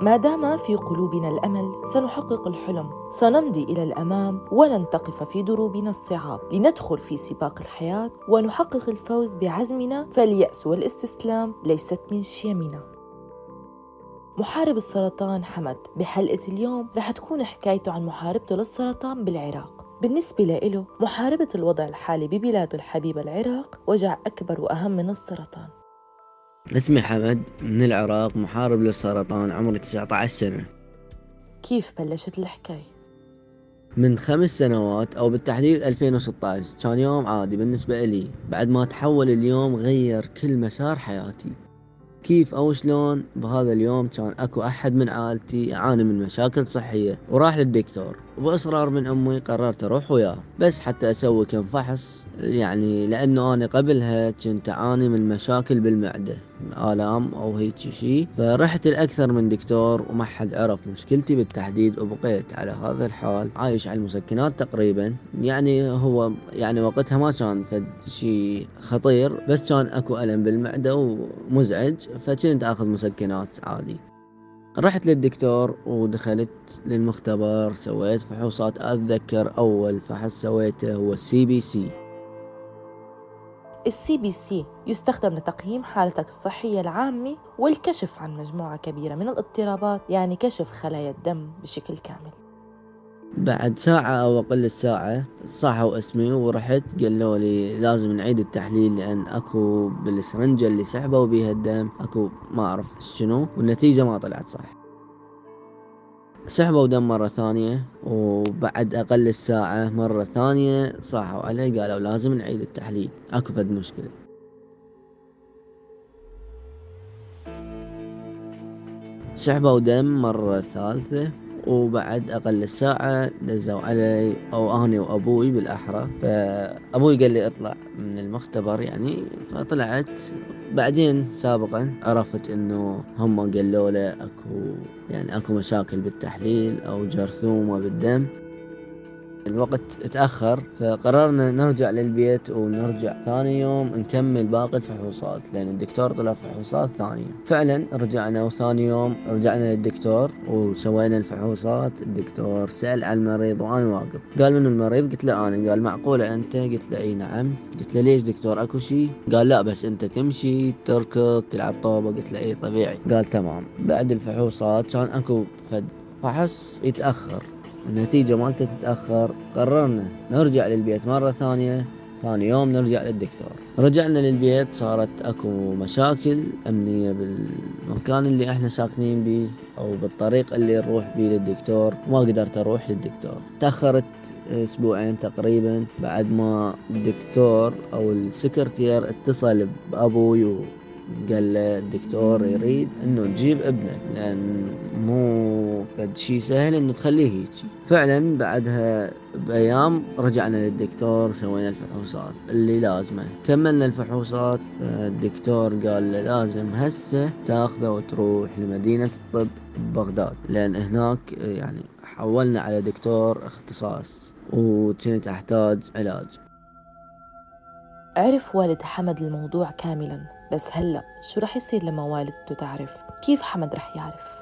ما دام في قلوبنا الأمل سنحقق الحلم. سنمضي إلى الأمام ولن تقف في دروبنا الصعاب. لندخل في سباق الحياة ونحقق الفوز بعزمنا فاليأس والاستسلام ليست من شيمنا. محارب السرطان حمد. بحلقة اليوم رح تكون حكايته عن محاربته للسرطان بالعراق. بالنسبة له محاربة الوضع الحالي ببلاده الحبيبة العراق وجع أكبر وأهم من السرطان. اسمي حمد من العراق محارب للسرطان عمري 19 سنة. كيف بلشت الحكاية؟ من خمس سنوات أو بالتحديد 2016 كان يوم عادي بالنسبة لي. بعد ما تحول اليوم غير كل مسار حياتي. كيف أو شلون؟ بهذا اليوم كان أكو أحد من عائلتي يعاني من مشاكل صحية وراح للدكتور. وباصرار من أمي قررت أروح وياه بس حتى أسوي كم فحص يعني لأنه أنا قبلها كنت أعاني من مشاكل بالمعدة آلام أو هيك شي. فرحت لاكثر من دكتور وما حد عرف مشكلتي بالتحديد وبقيت على هذا الحال عايش على المسكنات تقريبا. يعني هو يعني وقتها ما كان فد شي خطير بس كان أكو ألم بالمعدة ومزعج فكنت آخذ مسكنات عادي. رحت للدكتور ودخلت للمختبر سويت فحوصات أتذكر أول فحص سويته هو ال CBC ال CBC يستخدم لتقييم حالتك الصحية العامة والكشف عن مجموعة كبيرة من الاضطرابات يعني كشف خلايا الدم بشكل كامل. بعد ساعة أو أقل ساعة صاحوا اسمي ورحت قالوا لي لازم نعيد التحليل لأن أكو بالسرنجة اللي سحبوا بيها الدم أكو ما أعرف شنو والنتيجة ما طلعت صح. سحبوا دم مرة ثانية وبعد أقل الساعة مرة ثانية صاحوا علي قالوا لازم نعيد التحليل. أكو فد مشكلة. سحبوا دم مرة ثالثة. وبعد أقل الساعة دزوا علي أو اني وأبوي بالأحرى. فأبوي قال لي اطلع من المختبر يعني فطلعت. بعدين سابقا عرفت إنه هم قالوا له أكو يعني أكو مشاكل بالتحليل أو جرثومة بالدم. الوقت اتأخر فقررنا نرجع للبيت ونرجع ثاني يوم نكمل باقي الفحوصات لأن الدكتور طلب فحوصات ثانية. فعلا رجعنا وثاني يوم رجعنا للدكتور وسوينا الفحوصات الدكتور سأل عن المريض وأنا واقف. قال من المريض؟ قلت له أنا. قال معقولة أنت؟ قلت له أي نعم. قلت له ليش دكتور؟ أكو شيء؟ قال لا بس أنت تمشي تركض تلعب طوبة قلت له أي طبيعي. قال تمام. بعد الفحوصات كان أكو فد فحص يتأخر. النتيجة مالته تتأخر. قررنا نرجع للبيت مرة ثانية ثاني يوم نرجع للدكتور. رجعنا للبيت صارت أكو مشاكل أمنية بالمكان اللي إحنا ساكنين بيه أو بالطريق اللي نروح بيه للدكتور. ما قدرت أروح للدكتور. تأخرت أسبوعين تقريبا بعد ما الدكتور أو السكرتير اتصل بأبوي قال له الدكتور يريد إنه تجيب ابنك لأن مو فد شي سهل إنه تخليه هيك. فعلا بعدها بأيام رجعنا للدكتور سوينا الفحوصات اللي لازمة. كملنا الفحوصات الدكتور قال لازم هسه تاخذه وتروح لمدينة الطب ببغداد لأن هناك يعني حولنا على دكتور اختصاص وكنت أحتاج علاج. عرف والد حمد الموضوع كاملا بس هلأ شو رح يصير لما والدته تعرف؟ كيف حمد رح يعرف؟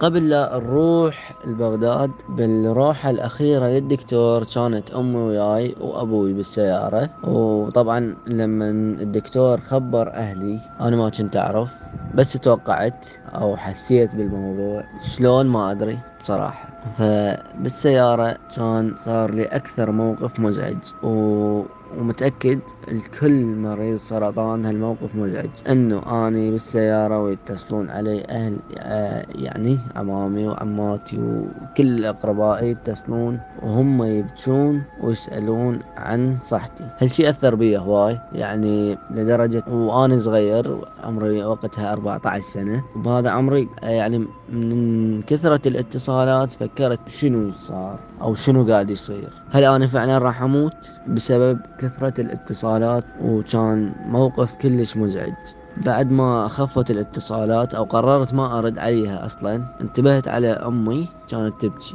قبل لا نروح لبغداد بالروحة الأخيرة للدكتور كانت أمي وياي وأبوي بالسيارة. وطبعا لما الدكتور خبر أهلي أنا ما كنت أعرف بس توقعت أو حسيت بالموضوع. شلون؟ ما أدري بصراحة. فبالسيارة كان صار لي أكثر موقف مزعج و... ومتأكد الكل مريض سرطان هالموقف مزعج إنه أني بالسيارة ويتصلون علي أهل آه، يعني عمامي وعماتي وكل أقربائي يتصلون وهم يبكون ويسألون عن صحتي. هالشي أثر بي هواي يعني لدرجة وأنا صغير عمري وقتها 14 سنة وبهذا عمري يعني من كثرة الاتصالات فكرت شنو صار أو شنو قاعد يصير؟ هل أنا فعلا راح أموت بسبب كثرة الاتصالات؟ وكان موقف كلش مزعج. بعد ما خفت الاتصالات أو قررت ما أرد عليها أصلا انتبهت على أمي كانت تبكي.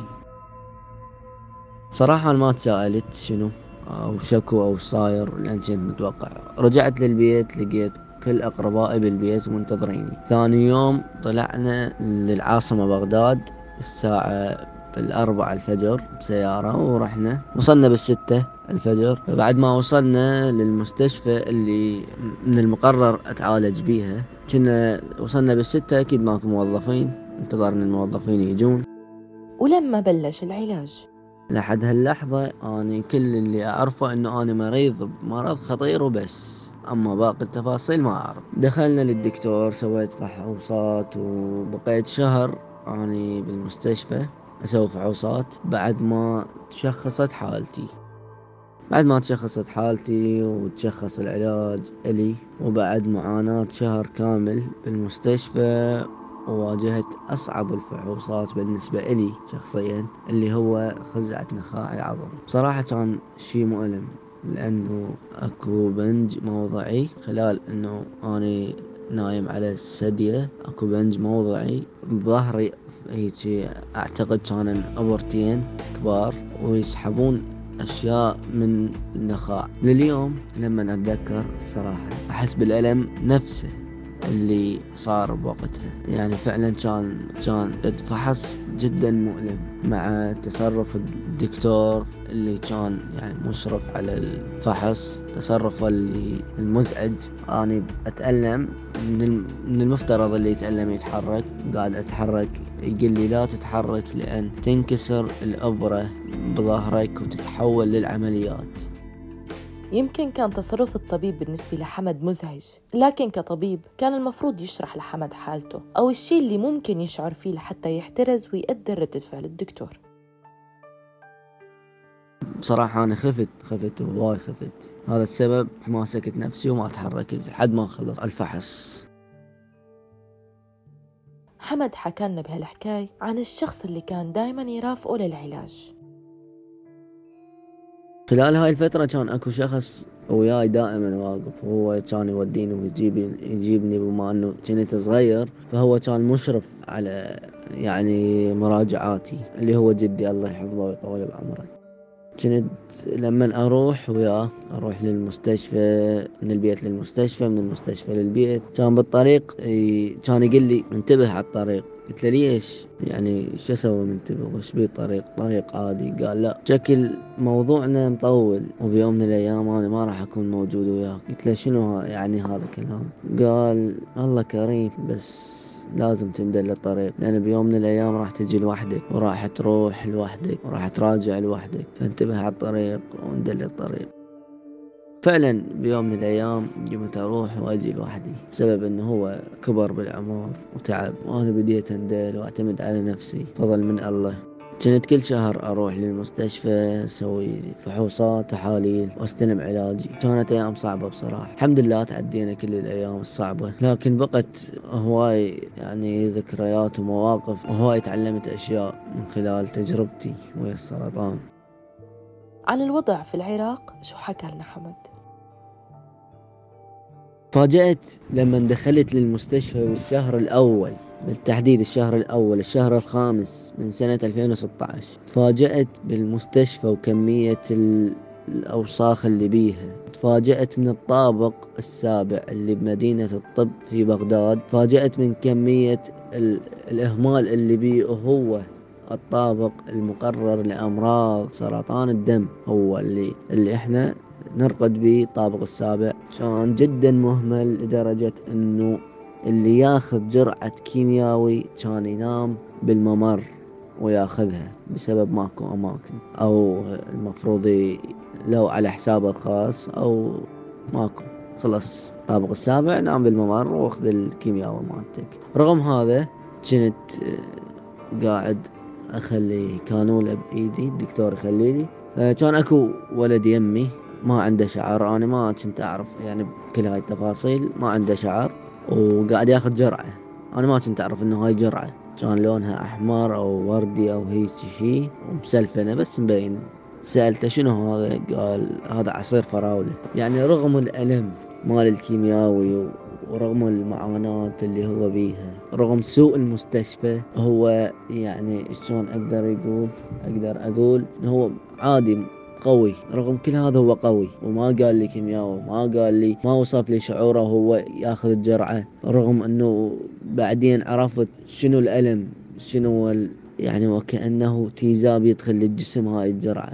بصراحة أنا ما تساءلت شنو أو شكو أو صاير لأن كنت متوقع. رجعت للبيت لقيت كل أقربائي بالبيت منتظريني. ثاني يوم طلعنا للعاصمة بغداد الساعة بالأربعة الفجر بسيارة ورحنا. وصلنا بالستة الفجر. بعد ما وصلنا للمستشفى اللي من المقرر أتعالج بيها كنا وصلنا بالستة أكيد ماكو موظفين. انتظرنا الموظفين يجون. ولما بلش العلاج؟ لحد هاللحظة أنا كل اللي أعرفه إنه أنا مريض بمرض خطير وبس. أما باقي التفاصيل ما أعرف. دخلنا للدكتور سويت فحوصات وبقيت شهر أني بالمستشفى. أسوي فحوصات بعد ما تشخصت حالتي. بعد ما تشخصت حالتي وتشخص العلاج إلي وبعد معاناة شهر كامل بالمستشفى وواجهت أصعب الفحوصات بالنسبة إلي شخصيا اللي هو خزعة نخاع العظم. بصراحة كان شي مؤلم لأنه أكو بنج موضعي خلال أنه أني نايم على السدية اكو بنج موضعي. بظهري هيجي اعتقد كان ابرتين كبار ويسحبون اشياء من النخاع. لليوم لما اتذكر صراحة احس بالالم نفسه. اللي صار بوقتها. يعني فعلا كان كان فحص جدا مؤلم مع تصرف الدكتور اللي كان يعني مشرف على الفحص تصرفه اللي المزعج. أني أتألم من المفترض اللي يتألم يتحرك. قاعد أتحرك. يقول لي لا تتحرك لأن تنكسر الأبرة بظهرك وتتحول للعمليات. يمكن كان تصرف الطبيب بالنسبة لحمد مزعج لكن كطبيب كان المفروض يشرح لحمد حالته أو الشيء اللي ممكن يشعر فيه لحتى يحترز ويقدر ردة فعل الدكتور. بصراحة أنا خفت خفت وواي خفت. هذا السبب ما سكت نفسي وما تحركت لحد ما خلص الفحص. حمد حكى لنا بهالحكاية عن الشخص اللي كان دايما يرافقه للعلاج. خلال هاي الفترة كان أكو شخص وياي دائما واقف وهو كان يوديني ويجيب يجيبني بما أنه كنت صغير. فهو كان مشرف على يعني مراجعاتي اللي هو جدي الله يحفظه ويطول بعمره. كنت لما أروح وياه أروح للمستشفى من البيت للمستشفى من المستشفى للبيت. كان بالطريق كان يقول لي انتبه على الطريق. قلت له ليش؟ يعني شو أسوي منتبه؟ وش بي طريق طريق عادي. قال لا. شكل موضوعنا مطول. وبيوم من الأيام أنا ما راح أكون موجود وياك. قلت له شنو يعني هذا الكلام؟ قال الله كريم بس لازم تندل الطريق لأن بيوم من الأيام راح تجي لوحدك وراح تروح لوحدك وراح تراجع لوحدك فانتبه على الطريق وندل الطريق. فعلا بيوم من الأيام قمت أروح وأجي لوحدي بسبب أنه هو كبر بالعمر وتعب وأنا بديت أندل وأعتمد على نفسي فضل من الله. كنت كل شهر أروح للمستشفى أسوي فحوصات تحاليل وأستلم علاجي كانت أيام صعبة بصراحة. الحمد لله تعدينا كل الأيام الصعبة. لكن بقت هواي يعني ذكريات ومواقف وهواي تعلمت أشياء من خلال تجربتي ويا السرطان. عن الوضع في العراق شو حكى لنا حمد؟ فاجأت لما دخلت للمستشفى بالشهر الأول. بالتحديد الشهر الأول الشهر الخامس من سنة 2016 تفاجأت بالمستشفى وكمية الأوساخ اللي بيها. تفاجأت من الطابق السابع اللي بمدينة الطب في بغداد. تفاجأت من كمية الإهمال اللي بيه هو الطابق المقرر لأمراض سرطان الدم هو اللي اللي إحنا نرقد به الطابق السابع كان جدا مهمل لدرجة إنه اللي ياخذ جرعة كيمياوي كان ينام بالممر وياخذها بسبب ماكو أماكن. أو المفروض لو على حسابه الخاص أو ماكو. خلص الطابق السابع نام بالممر وأخذ الكيمياوي مالتك. رغم هذا كنت قاعد أخلي كانولة بإيدي الدكتور يخليلي كان أكو ولد يمي ما عنده شعر. أنا ما كنت أعرف يعني كل هاي التفاصيل ما عنده شعر. وقاعد ياخذ جرعة. أنا ما كنت أعرف إنه هاي جرعة. كان لونها أحمر أو وردي أو هيك شي ومسلفنة بس مبين سألته شنو هذا؟ قال هذا عصير فراولة. يعني رغم الألم مال الكيمياوي ورغم المعاناة اللي هو بيها رغم سوء المستشفى هو يعني شلون أقدر يقول؟ أقدر أقول هو عادي قوي. رغم كل هذا هو قوي. وما قال لي كيمياوي ما قال لي ما وصف لي شعوره هو ياخذ الجرعة. رغم أنه بعدين عرفت شنو الألم شنو. يعني وكأنه تيزاب يدخل للجسم هاي الجرعة.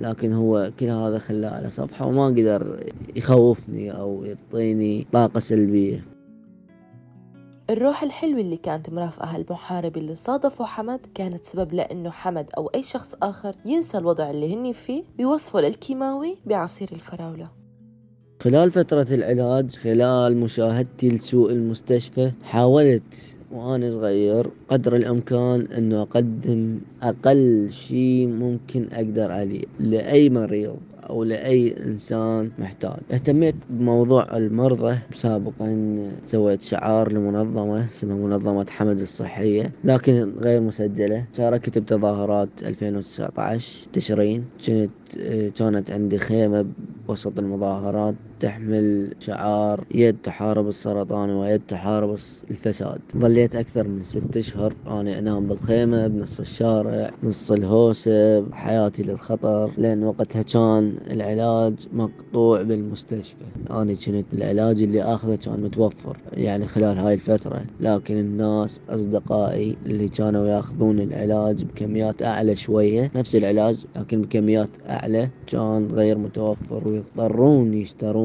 لكن هو كل هذا خلاه على صفحة وما قدر يخوفني أو يعطيني طاقة سلبية. الروح الحلوة اللي كانت مرافقة هالمحارب اللي صادفوا حمد كانت سبب لأنه حمد أو أي شخص آخر ينسى الوضع اللي هني فيه بوصفه للكيماوي بعصير الفراولة. خلال فترة العلاج خلال مشاهدتي لسوء المستشفى حاولت وأنا صغير قدر الإمكان إنه أقدم أقل شي ممكن أقدر عليه لأي مريض. أو لأي إنسان محتاج. اهتميت بموضوع المرضى سابقا سويت شعار لمنظمة اسمها منظمة حمد الصحية لكن غير مسجلة. شاركت بتظاهرات 2019 تشرين. كانت كانت عندي خيمة وسط المظاهرات. تحمل شعار يد تحارب السرطان ويد تحارب الفساد. ظليت أكثر من ست أشهر أنا أنام بالخيمة بنص الشارع نص الهوسة حياتي للخطر. لأن وقتها كان العلاج مقطوع بالمستشفى. أنا كنت العلاج اللي أخذه كان متوفر يعني خلال هاي الفترة. لكن الناس أصدقائي اللي كانوا ياخذون العلاج بكميات أعلى شوية نفس العلاج لكن بكميات أعلى كان غير متوفر ويضطرون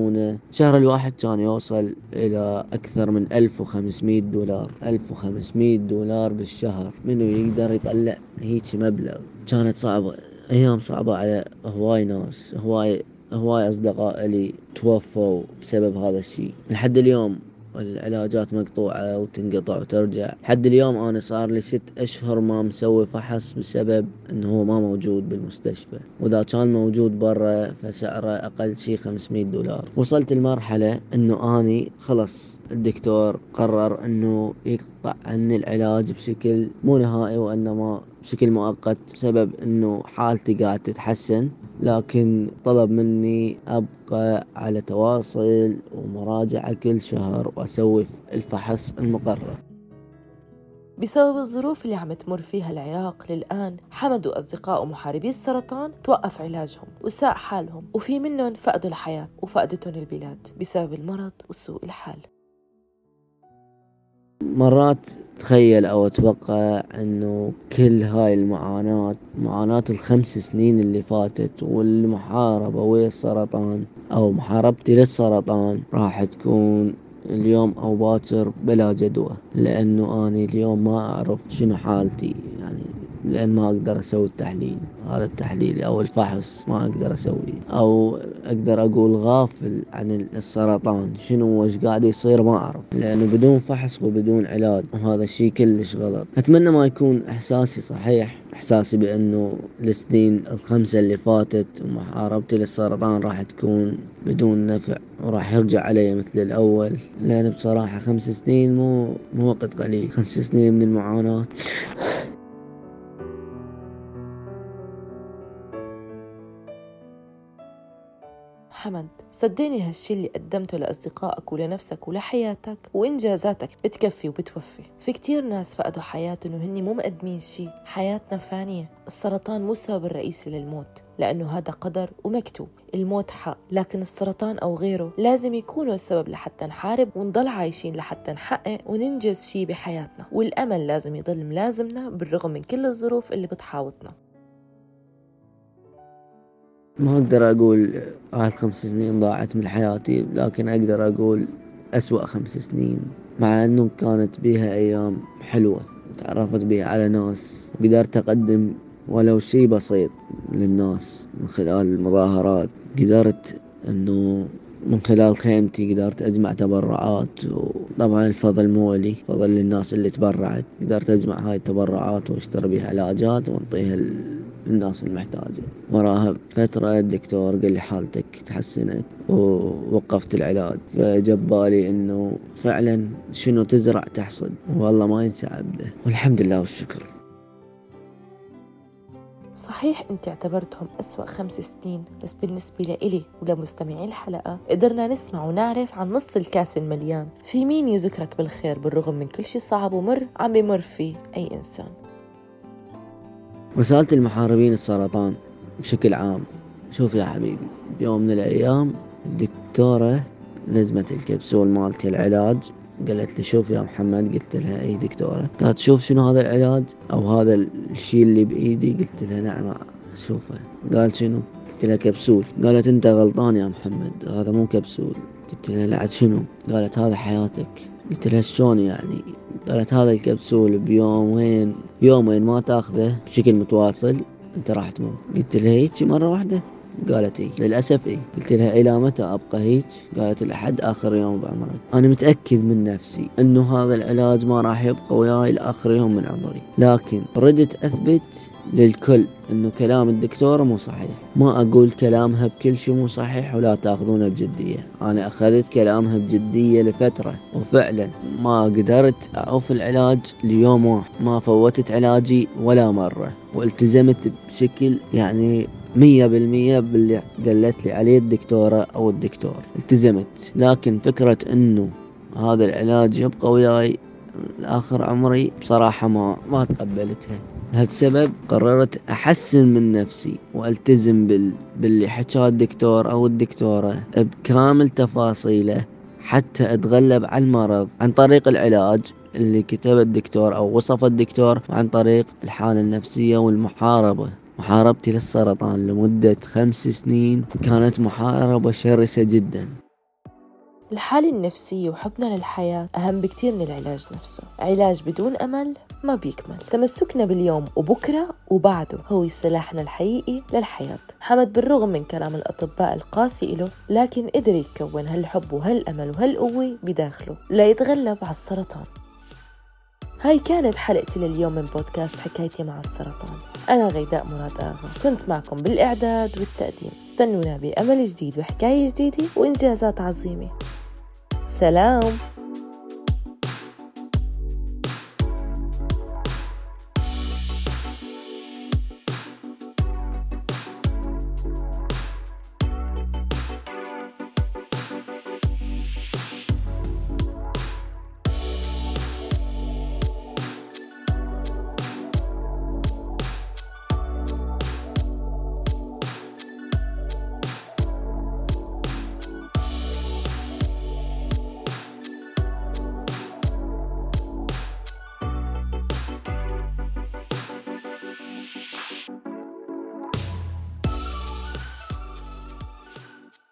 يشترونه شهر الواحد كان يوصل إلى أكثر من 1500 دولار. 1500 دولار بالشهر. منو يقدر يطلع هيك مبلغ؟ كانت صعبة. أيام صعبة على هواي ناس. هواي هواي أصدقاء لي توفوا بسبب هذا الشيء. لحد اليوم العلاجات مقطوعة وتنقطع وترجع. حد اليوم أنا صار لي ست أشهر ما مسوي فحص بسبب أنه هو ما موجود بالمستشفى. وإذا كان موجود برا فسعره أقل شي 500 دولار. وصلت لمرحلة أنه أني خلص الدكتور قرر أنه يقطع عني العلاج بشكل مو نهائي وإنما بشكل مؤقت بسبب أنه حالتي قاعد تتحسن. لكن طلب مني أبقى على تواصل ومراجعة كل شهر وأسوي الفحص المقرر. بسبب الظروف اللي عم تمر فيها العراق للآن حمد وأصدقائه محاربي السرطان توقف علاجهم وساء حالهم وفي منهم فقدوا الحياة وفقدتهم البلاد بسبب المرض وسوء الحال. مرات أتخيل أو أتوقع أنه كل هاي المعاناة معاناة الخمس سنين اللي فاتت والمحاربة ويا السرطان أو محاربتي للسرطان راح تكون اليوم أو باكر بلا جدوى لأنه أنا اليوم ما أعرف شنو حالتي يعني لأن ما أقدر أسوي التحليل. هذا التحليل أو الفحص ما أقدر أسويه. أو أقدر أقول غافل عن السرطان. شنو؟ وش قاعد يصير ما أعرف. لأنه بدون فحص وبدون علاج وهذا الشيء كلش غلط. أتمنى ما يكون إحساسي صحيح. إحساسي بأنه السنين الخمسة اللي فاتت ومحاربتي للسرطان راح تكون بدون نفع وراح يرجع علي مثل الأول. لأن بصراحة خمس سنين مو مو وقت قليل. خمس سنين من المعاناة. حمد صدقني هالشي اللي قدمته لأصدقائك ولنفسك ولحياتك وإنجازاتك بتكفي وبتوفي. في كتير ناس فقدوا حياتهم وهني مو مقدمين شي. حياتنا فانية. السرطان مو السبب الرئيسي للموت لأنه هذا قدر ومكتوب. الموت حق لكن السرطان أو غيره لازم يكونوا السبب لحتى نحارب ونضل عايشين لحتى نحقق وننجز شي بحياتنا. والأمل لازم يضل ملازمنا بالرغم من كل الظروف اللي بتحاوطنا. ما أقدر أقول هاي الخمس سنين ضاعت من حياتي لكن أقدر أقول أسوأ خمس سنين مع أنه كانت بيها أيام حلوة تعرفت بيها على ناس وقدرت أقدم ولو شي بسيط للناس من خلال المظاهرات قدرت أنه من خلال خيمتي قدرت أجمع تبرعات وطبعا الفضل مو لي فضل للناس اللي تبرعت. قدرت أجمع هاي التبرعات واشتري بها علاجات وانطيها الناس المحتاجة. وراها فترة الدكتور قال لي حالتك تحسنت ووقفت العلاج. فجاب بالي إنه فعلا شنو تزرع تحصد. والله ما ينسى عبده. والحمد لله والشكر. صحيح انت اعتبرتهم أسوأ خمس سنين بس بالنسبة لإلي ولمستمعي الحلقة قدرنا نسمع ونعرف عن نص الكاس المليان. في مين يذكرك بالخير بالرغم من كل شي صعب ومر عم بمر فيه أي إنسان. رسالة المحاربين السرطان بشكل عام شوف يا حبيبي بيوم من الأيام الدكتورة لزمت الكبسول مالتي العلاج قالت لي شوف يا محمد قلت لها اي دكتورة؟ قالت شوف شنو هذا العلاج أو هذا الشيء اللي بإيدي. قلت لها نعم شوفه قال شنو؟ قلت لها كبسول. قالت أنت غلطان يا محمد هذا مو كبسول. قلت لها لا شنو؟ قالت هذا حياتك. قلت لها شلون يعني؟ قالت هذا الكبسول بيومين يومين ما تاخذه بشكل متواصل أنت راح تموت. قلت لها هيك مرة واحدة. قالت اي للأسف اي قلت لها إلى متى أبقى هيك؟ قالت لحد آخر يوم بعمري. أنا متأكد من نفسي أنه هذا العلاج ما راح يبقى وياي لآخر يوم من عمري. لكن ردت أثبت للكل أنه كلام الدكتورة مو صحيح. ما أقول كلامها بكل شيء مو صحيح ولا تأخذونه بجدية. أنا أخذت كلامها بجدية لفترة وفعلا ما قدرت أعوف العلاج ليوم واحد. ما فوتت علاجي ولا مرة. والتزمت بشكل يعني مية بالمية باللي قالت لي عليه الدكتورة أو الدكتور. التزمت. لكن فكرة إنه هذا العلاج يبقى وياي لآخر عمري بصراحة ما ما تقبلتها. لهالسبب قررت أحسن من نفسي وألتزم بال... باللي حكاه الدكتور أو الدكتورة بكامل تفاصيله حتى أتغلب على المرض. عن طريق العلاج اللي كتبه الدكتور أو وصفه الدكتور عن طريق الحالة النفسية والمحاربة. محاربتي للسرطان لمدة خمس سنين كانت محاربة شرسة جدا. الحالة النفسية وحبنا للحياة أهم بكتير من العلاج نفسه. علاج بدون أمل ما بيكمل. تمسكنا باليوم وبكرة وبعده. هو سلاحنا الحقيقي للحياة. حمد بالرغم من كلام الأطباء القاسي له لكن قدر يتكون هالحب وهالأمل وهالقوة بداخله. ليتغلب على السرطان. هاي كانت حلقتي لليوم من بودكاست حكايتي مع السرطان. أنا غيداء مراد آغا كنت معكم بالإعداد والتقديم. استنونا بأمل جديد وحكاية جديدة وإنجازات عظيمة. سلام!